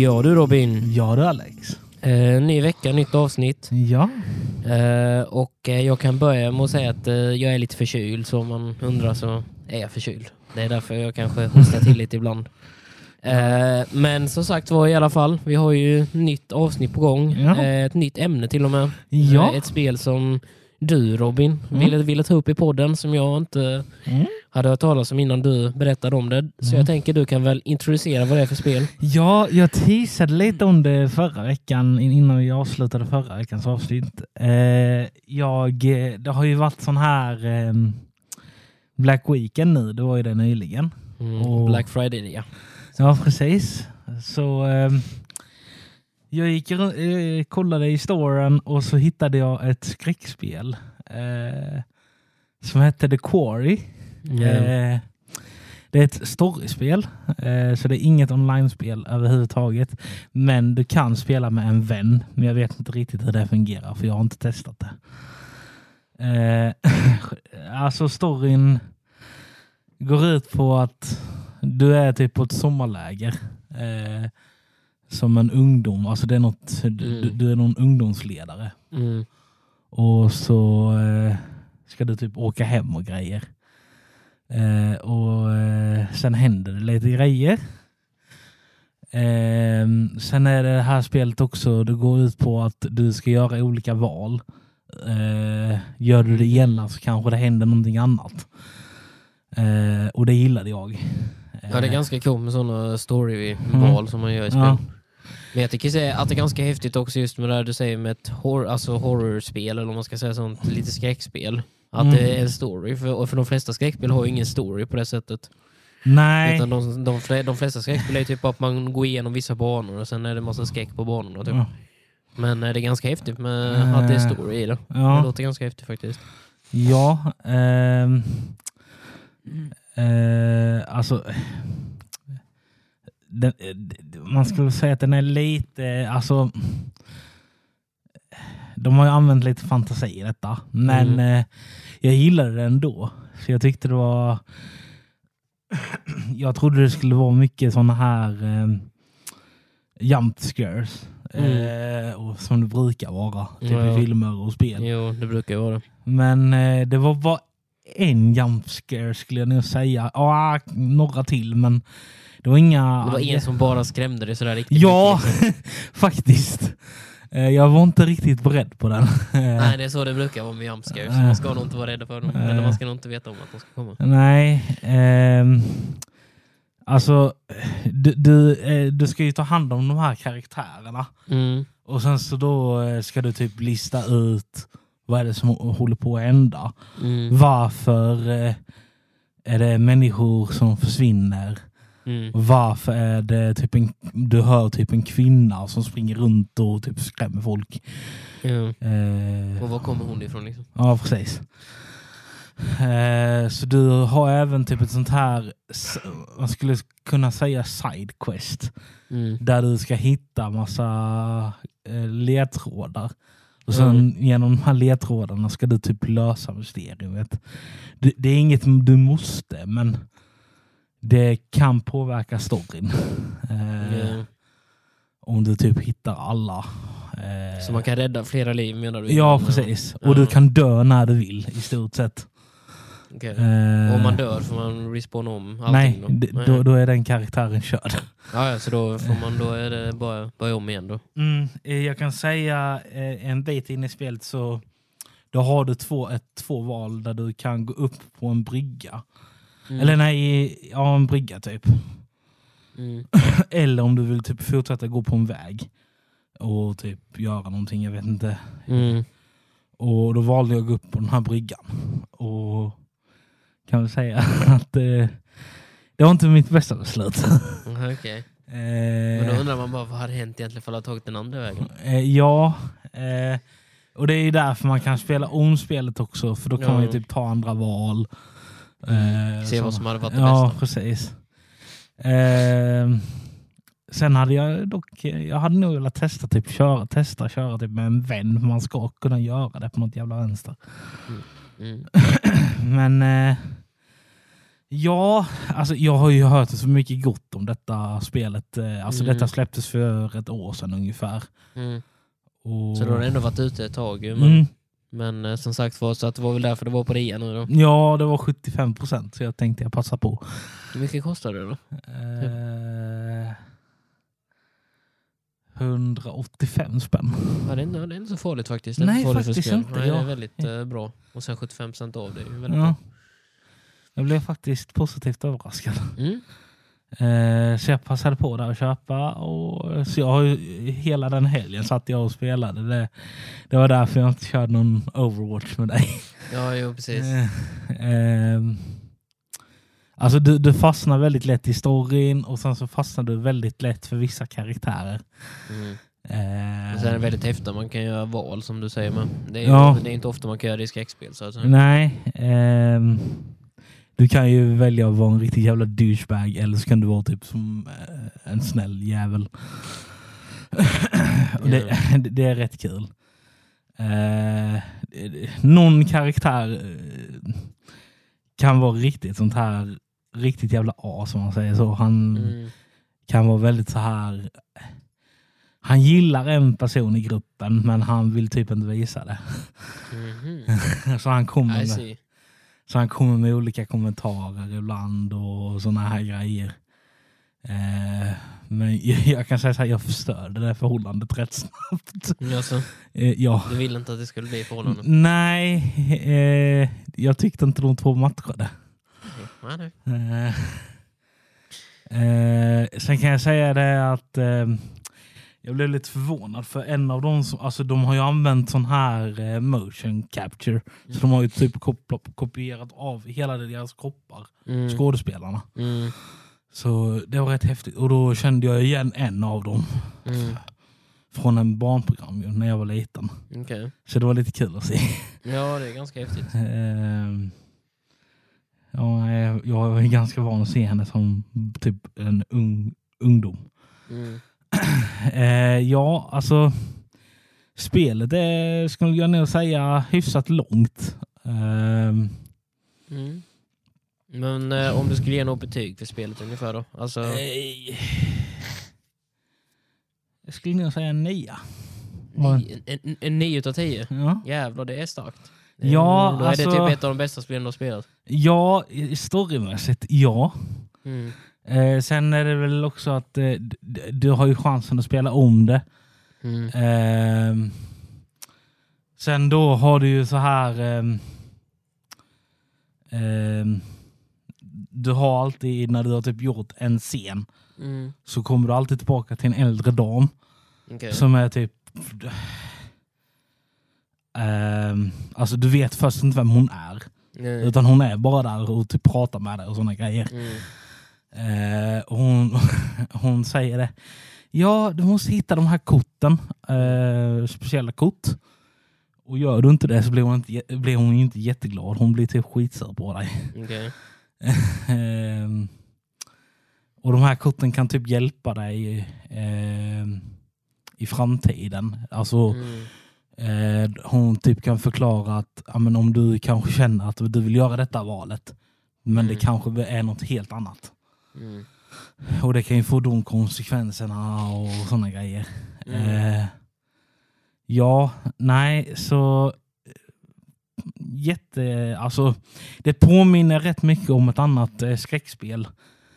Ja du Robin. Ja du Alex. Eh, ny vecka, nytt avsnitt. Ja. Eh, och eh, jag kan börja med att säga att eh, jag är lite förkyld, så om man undrar så är jag förkyld. Det är därför jag kanske hostar till lite ibland. Eh, men som sagt var i alla fall, vi har ju nytt avsnitt på gång. Ja. Eh, ett nytt ämne till och med. Ja. Eh, ett spel som du Robin Mm. ville, ville ta upp i podden som jag inte Mm. hade hört talas om innan du berättade om det. Så Mm. jag tänker du kan väl introducera vad det är för spel? Ja, jag teasade lite om det förra veckan in- innan vi avslutade förra veckans avsnitt. Eh, jag, eh, det har ju varit sån här eh, Black Weekend nu, det var ju det nyligen. Mm. Och- Black Friday ja. Ja, precis. Så eh, jag gick eh, kollade i storen och så hittade jag ett skräckspel eh, som hette The Quarry. Eh, det är ett storyspel, eh, så det är inget online-spel överhuvudtaget. Men du kan spela med en vän, men jag vet inte riktigt hur det fungerar för jag har inte testat det. Eh, alltså storyn går ut på att du är typ på ett sommarläger eh, som en ungdom. Alltså det är något, du, du- du är någon ungdomsledare. Mm. Och så eh, ska du typ åka hem och grejer. Eh, och eh, sen händer det lite grejer. Eh, sen är det här spelet också, det går ut på att du ska göra olika val. Eh, gör du det ena så kanske det händer någonting annat. Eh, och det gillade jag. Ja, det är Eh, ganska coolt med sådana story-val som man gör i spel. Ja. Men jag tycker säga att det är ganska häftigt också just med det du säger med ett hor alltså horrorspel, eller om man ska säga sånt, lite skräckspel. Att Mm. det är en story, för, och för de flesta skräckspel har ju ingen story på det sättet. Nej. Utan de, de, de flesta skräckspel är ju typ att man går igenom vissa banor och sen är det massa skräck på banorna. Typ. Ja. Men eh, det är ganska häftigt med att det är story i det. Det Ja. låter ganska häftigt faktiskt. Ja, ehm, eh, alltså den, eh, man skulle säga att den är lite, alltså de har ju använt lite fantasi i detta, men Mm. eh, jag gillade det ändå. Så jag tyckte det var jag trodde det skulle vara mycket sådana här eh, jump scares. Mm. Eh, och som det brukar vara typ Ja. i filmer och spel. Jo, det brukar vara det. Men eh, det var bara en jump scare skulle jag nog säga. Ja, några till men det var inga... Det var en som bara skrämde dig sådär riktigt Ja, liksom. faktiskt. Eh, jag var inte riktigt beredd på den. Eh, Nej, det är så det brukar vara med jumpscares. Äh. Man ska nog inte vara rädd för dem. Eller man ska nog inte veta om att de ska komma. Nej. ehm, alltså, du, du, eh, du ska ju ta hand om de här karaktärerna. Mm. Och sen så då eh, ska du typ lista ut vad är det som håller på att hända. Mm. Varför eh, är det människor som försvinner? Mm. Varför är det typ en, du hör typ en kvinna som springer runt och typ skrämmer folk? Ja. Eh, Och var kommer hon ifrån liksom? ja, precis. Eh, så du har även typ ett sånt här, man skulle kunna säga sidequest. Mm. Där du ska hitta massa eh, ledtrådar. Och sen Mm. genom de här ledtrådarna ska du typ lösa mysteriet. Det, det är inget du måste, men det kan påverka storyn. Eh, Ja. Om du typ hittar alla. Eh, Så man kan rädda flera liv menar du? Ja, precis. Och du kan dö när du vill i stort sett. Okej. Eh, Om man dör får man respawna om allting Nej, då? då, då är den karaktären körd. Ja, ja, så då, får man, då är det bara börja om igen då? Mm, eh, jag kan säga eh, en bit in i spelet så då har du två, ett, två val där du kan gå upp på en brygga. Mm. Eller nej, ja en brygga typ. Mm. Eller om du vill typ fortsätta gå på en väg och typ göra någonting, jag vet inte. Mm. Och då valde jag att gå upp på den här bryggan. Och kan väl säga att eh, det var inte mitt bästa beslut. Okej. Eh, Men då undrar man bara vad hade hänt egentligen för att ha tagit den andra vägen? Eh, ja, eh, och det är ju därför man kan spela om spelet också, för då kan Ja. man ju typ ta andra val. Eh, Se vad som hade varit det Ja, bästa. precis. Eh, sen hade jag dock, jag hade nog velat testa typ köra, testa köra typ med en vän. Man ska kunna göra det på något jävla vänster. Mm. Men eh, ja, alltså jag har ju hört så mycket gott om detta spelet. Eh, Alltså Mm. detta släpptes för ett år sedan ungefär. Mm. Och, Så då har det ändå varit ute ett tag men, mm, men eh, som sagt var, så att det var väl därför det var på rea nu då. Ja, det var 75 procent så jag tänkte jag passa på. Hur mycket kostar det då? Eh, 185 spänn. Ja, det, är, inte- det är inte så farligt faktiskt. Det är Nej, inte farligt faktiskt spel. inte, Nej, det ja. är väldigt eh, bra. Och sen 75% av det är ju väldigt Ja. Jag blev faktiskt positivt överraskad. bra. Mm. Eh, så jag passade på där att köpa. Och, så jag har ju, hela den helgen satt jag och spelade. Det, det var därför jag inte körde någon Overwatch med dig. Ja, jo precis. Eh, ehm, alltså du, du fastnar väldigt lätt i storyn och sen så fastnar du väldigt lätt för vissa karaktärer. Mm. Eh, sen är det väldigt häftigt, man kan göra val som du säger. Men det, är, Ja. det är inte ofta man kan göra det i skräckspel. Så säga. Nej. ehm, du kan ju välja att vara en riktigt jävla douchebag eller så kan du vara typ som eh, en snäll jävel. och det, det är rätt kul. Eh, någon karaktär eh, kan vara riktigt sånt här riktigt jävla A som man säger så. Han Mm. kan vara väldigt så här han gillar en person i gruppen men han vill typ inte visa det. Mhm. Så han kommer med, så han kommer med olika kommentarer ibland och såna här grejer. Eh, men jag, jag kan säga så här, jag förstörde det förhållandet rätt snabbt. Alltså, Eh, ja. du ville inte att det skulle bli förhållande? Nej, eh, jag tyckte inte de två matchade. Nej, nej. Eh, eh, sen kan jag säga det att eh, jag blev lite förvånad för en av dem, som, alltså de har ju använt sån här eh, motion capture. Så de har ju typ kop- kopierat av hela deras kroppar, Mm. skådespelarna. Mm. Så det var rätt häftigt. Och då kände jag igen en av dem Mm. från en barnprogram när jag var liten. Okej. Så det var lite kul att se. Ja, det är ganska häftigt. Ja, jag är ganska van att se henne som typ en ung, ungdom. Mm. Eh, ja, alltså spelet är, skulle jag nog säga, hyfsat långt. Ehm, Mm. Men eh, om du skulle ge något betyg för spelet ungefär då? Alltså, eh, jag skulle nog säga en nia. en, en, en 9 utav 10? Ja, Jävlar, det är starkt. Ja, Då är det alltså- typ ett av de bästa spelen du har spelat. ja storymässigt ja. Mm. Eh, sen är det väl också att eh, du har ju chansen att spela om det. Mm. Ehm, sen då har du ju så här... ehm, ehm, du har alltid, när du har typ gjort en scen, Mm. så kommer du alltid tillbaka till en äldre dam Okej. som är typ... ehm, alltså du vet först inte vem hon är. Mm. Utan hon är bara där och typ pratar med dig och sådana grejer. Mm. Och hon, hon säger det. Ja, du måste hitta de här korten. Eh, speciella kort. Och gör du inte det så blir hon inte, blir hon inte jätteglad. Hon blir typ skitsur på dig. Okej. Ehm, och de här korten kan typ hjälpa dig i framtiden. Alltså Mm. Eh, hon typ kan förklara att ja, men om du kanske känner att du vill göra detta valet. Men det Mm. kanske är något helt annat. Mm. Och det kan ju få de konsekvenserna och sådana grejer. Mm. Eh, ja, nej, så jätte, alltså det påminner rätt mycket om ett annat eh, skräckspel.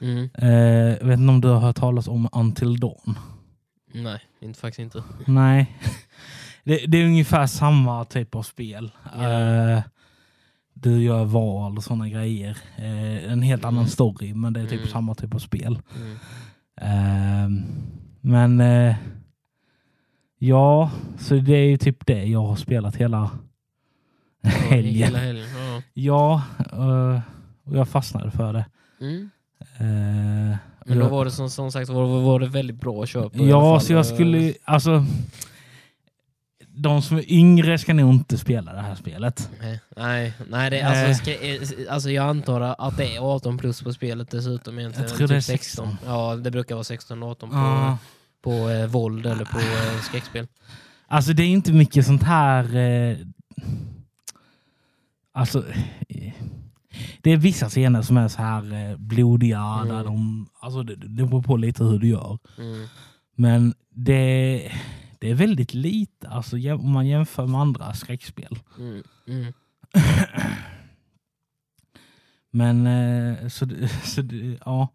Mm. Eh, vet inte om du har hört talas om Until Dawn? Nej, inte, faktiskt inte. Nej. Det, det är ungefär samma typ av spel. Ja. Eh, du gör val och sådana grejer. Eh, en helt annan Mm. story, men det är typ Mm. samma typ av spel. Mm. Ehm, men eh, ja, så det är ju typ det jag har spelat hela Ja, helgen. Hela helgen. Ja. Ja, eh, och jag fastnade för det. Mm. Men då var det som, som sagt var, var det väldigt bra köp. Ja, så jag skulle, alltså de som är yngre ska nog inte spela det här spelet. Nej, nej, nej det, alltså, ska, eh, alltså jag antar att det är 18 plus på spelet dessutom. Egentligen. Jag tror typ det är 16. Ja, det brukar vara 16 och 18 på, Ja. på eh, våld eller på eh, skräckspel. Alltså det är inte mycket sånt här... Eh, alltså... Eh, det är vissa scener som är så här eh, blodiga. Mm. Där de, alltså det, det beror på lite hur du gör. Mm. Men det, det är väldigt lite alltså, om man jämför med andra skräckspel. Mm. Mm. Men eh, så, så ja.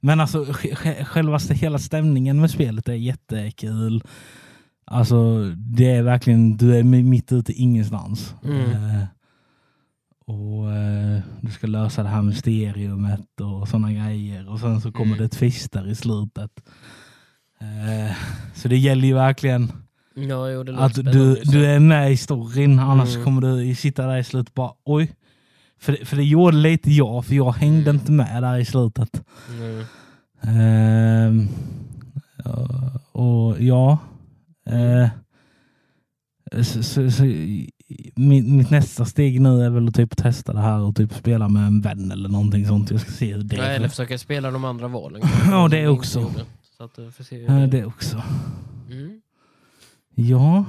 Men alltså sj- sj- själva hela stämningen med spelet är jättekul. Alltså det är verkligen, du är mi- mitt ute ingenstans. Mm. Eh, och eh, du ska lösa det här mysteriumet och sådana grejer. Och sen så kommer Mm. det twister i slutet. Eh, så det gäller ju verkligen Ja, jo, att du, du är med i storyn, annars Mm. kommer du sitta där i slutet och bara oj. För det, för det gjorde lite jag, för jag hängde Mm. inte med där i slutet. Mm. Ja, och ja. Eh, så, så, så, mitt, mitt nästa steg nu är väl att typ testa det här och typ spela med en vän eller någonting sånt. Jag ska se hur det Ja, är. eller försöka spela de andra valen. Ja, det också. Så att du får se hur Ja, det- det också. Mm. Ja,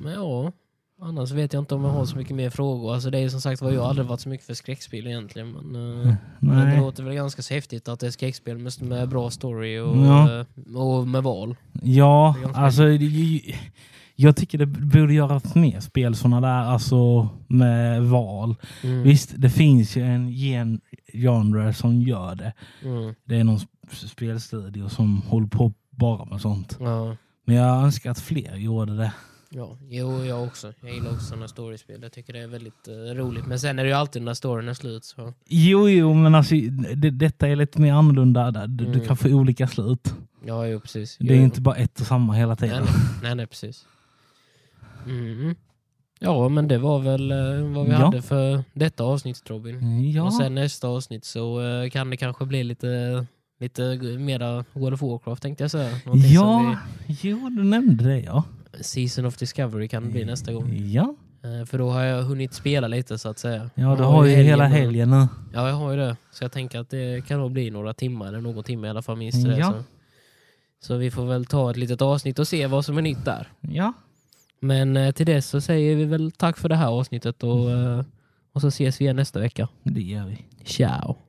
Men ja, annars vet jag inte om jag har så mycket mer frågor. Alltså det är som sagt var jag har aldrig varit så mycket för skräckspel egentligen. Men, eh, men det låter väl ganska så häftigt att det är skräckspel med, med bra story och, Ja. eh, och med val. Ja, alltså det- jag tycker det borde göras mer spel sådana där, alltså med val. Mm. Visst, det finns ju en gen genre som gör det. Mm. Det är någon sp- spelstudio som håller på bara med sånt. Ja. Men jag önskar att fler gjorde det. Ja, jo, jag också. Jag gillar också sådana storiespel. Jag tycker det är väldigt eh, roligt. Men sen är det ju alltid när storyn är slut. Så. Jo, jo, men alltså det, detta är lite mer annorlunda. där. Du, du Mm. kan få olika slut. Ja, jo, precis. Det är Jo, inte bara ett och samma hela Nej, tiden. nej, nej, nej precis. Mm. Ja, men det var väl eh, vad vi Ja. hade för detta avsnitt Robin. Ja, Och sen nästa avsnitt så eh, kan det kanske bli lite, lite mera World of Warcraft tänkte jag säga. Någonting ja som jo, du nämnde det ja. vi, Season of Discovery kan det bli nästa gång. Ja, Eh, För då har jag hunnit spela lite så att säga. ja du har ju hela och- helgen nu. Ja, jag har ju det. Så jag tänker att det kan nog bli några timmar, eller någon timme i alla fall minst. Det, Ja. så. så vi får väl ta ett litet avsnitt och se vad som är nytt där. Ja, Men eh, till dess så säger vi väl tack för det här avsnittet och, eh, och så ses vi igen nästa vecka. det gör vi. Ciao!